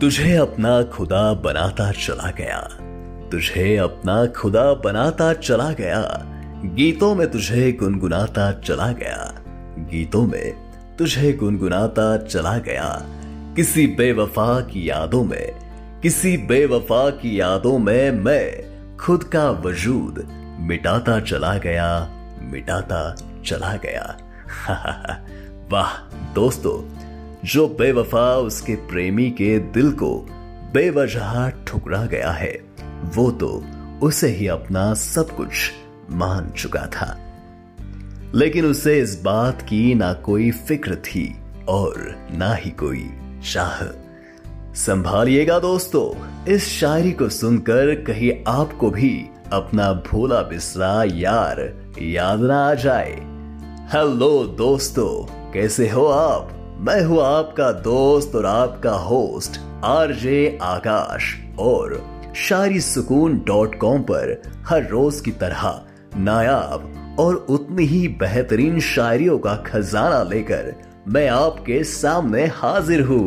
तुझे अपना खुदा बनाता चला गया। तुझे अपना खुदा बनाता चला गया। गीतों में तुझे गुनगुनाता चला गया। गीतों में तुझे गुनगुनाता चला गया। किसी बेवफा की यादों में, किसी बेवफा की यादों में मैं खुद का वजूद मिटाता चला गया, मिटाता चला गया। वाह, दोस्तों जो बेवफा उसके प्रेमी के दिल को बेवजह ठुकरा गया है, वो तो उसे ही अपना सब कुछ मान चुका था। लेकिन उसे इस बात की ना कोई फ़िक्र थी और ना ही कोई चाह। संभालिएगा दोस्तों, इस शायरी को सुनकर कहीं आपको भी अपना भोला बिसरा यार याद ना आ जाए। हेलो दोस्तों, कैसे हो आप? मैं हूँ आपका दोस्त और आपका होस्ट, आरजे आकाश, और शायरी सुकून डॉट कॉम पर हर रोज की तरह नायाब और उतनी ही बेहतरीन शायरियों का खजाना लेकर मैं आपके सामने हाजिर हूँ।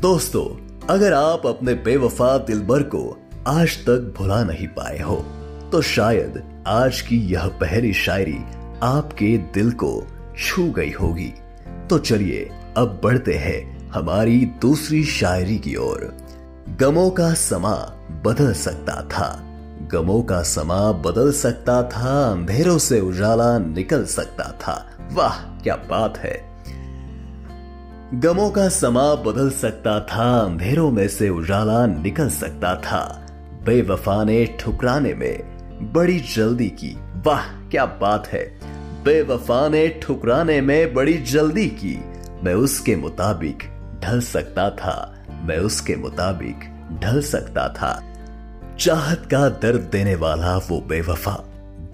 दोस्तों, अगर आप अपने बेवफा दिलबर को आज तक भुला नहीं पाए हो तो शायद आज की यह पहली शायरी आपके दिल को छू गई होगी। तो चलिए अब बढ़ते हैं हमारी दूसरी शायरी की ओर। गमों का समा बदल सकता था। गमों का समा बदल सकता था, अंधेरों से उजाला निकल सकता था। वाह, क्या बात है। गमों का समा बदल सकता था, अंधेरों में से उजाला निकल सकता था। बेवफा ने ठुकराने में बड़ी जल्दी की। वाह, क्या बात है। बेवफा ने ठुकराने में बड़ी जल्दी की। मैं उसके मुताबिक ढल सकता था। मैं उसके मुताबिक ढल सकता था। चाहत का दर्द देने वाला वो बेवफा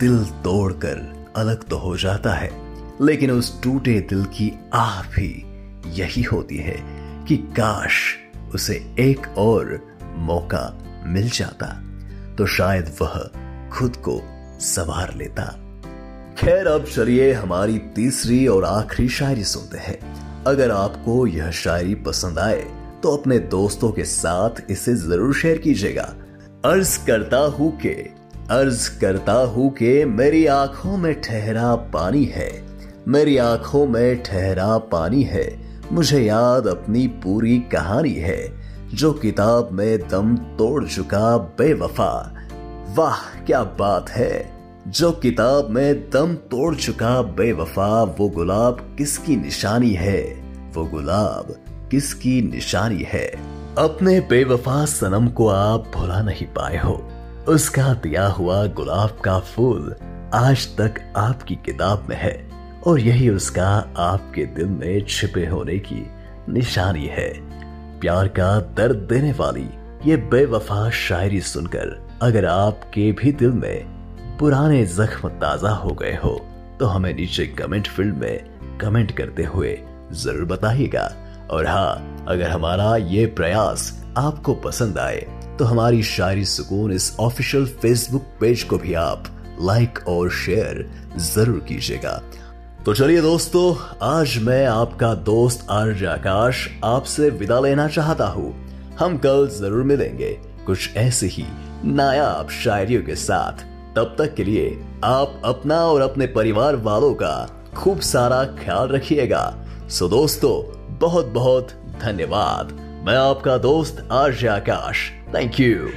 दिल तोड़कर अलग तो हो जाता है। लेकिन उस टूटे दिल की आह भी यही होती है कि काश उसे एक और मौका मिल जाता। तो शायद वह खुद को सवार लेता। खैर, अब चलिए हमारी तीसरी और आखिरी शायरी सुनते हैं। अगर आपको यह शायरी पसंद आए तो अपने दोस्तों के साथ इसे ज़रूर शेयर कीजिएगा। अर्ज़ करता हूँ के, अर्ज़ करता हूँ के मेरी आँखों में ठहरा पानी है। मेरी आँखों में ठहरा पानी है। मुझे याद अपनी पूरी कहानी है। जो किताब में दम तोड़ चुका बेवफा। वाह, क्या बात है! जो किताब में दम तोड़ चुका बेवफा, वो गुलाब किसकी निशानी है? वो गुलाब किसकी निशानी है? अपने बेवफा सनम को आप भुला नहीं पाए हो। उसका दिया हुआ गुलाब का फूल आज तक आपकी किताब में है और यही उसका आपके दिल में छिपे होने की निशानी है। प्यार का दर्द देने वाली ये बेवफा शायरी सुनकर अगर आपके भी दिल में पुराने जख्म ताज़ा हो गए हो तो हमें नीचे कमेंट फ़ील्ड में कमेंट करते हुए ज़रूर बताइएगा। और हाँ अगर हमारा ये प्रयास आपको पसंद आए तो हमारी शायरी सुकून इस ऑफिशियल फेसबुक पेज को भी आप लाइक और शेयर ज़रूर कीजिएगा। तो चलिए दोस्तों, आज मैं आपका दोस्त आर्य आकाश आपसे विदा लेना चाहता हूँ। हम कल ज़रूर मिलेंगे कुछ ऐसे ही नायाब शायरियों के साथ। तब तक के लिए आप अपना और अपने परिवार वालों का खूब सारा ख्याल रखिएगा। सो दोस्तों बहुत बहुत धन्यवाद। मैं आपका दोस्त आर्य आकाश। Thank you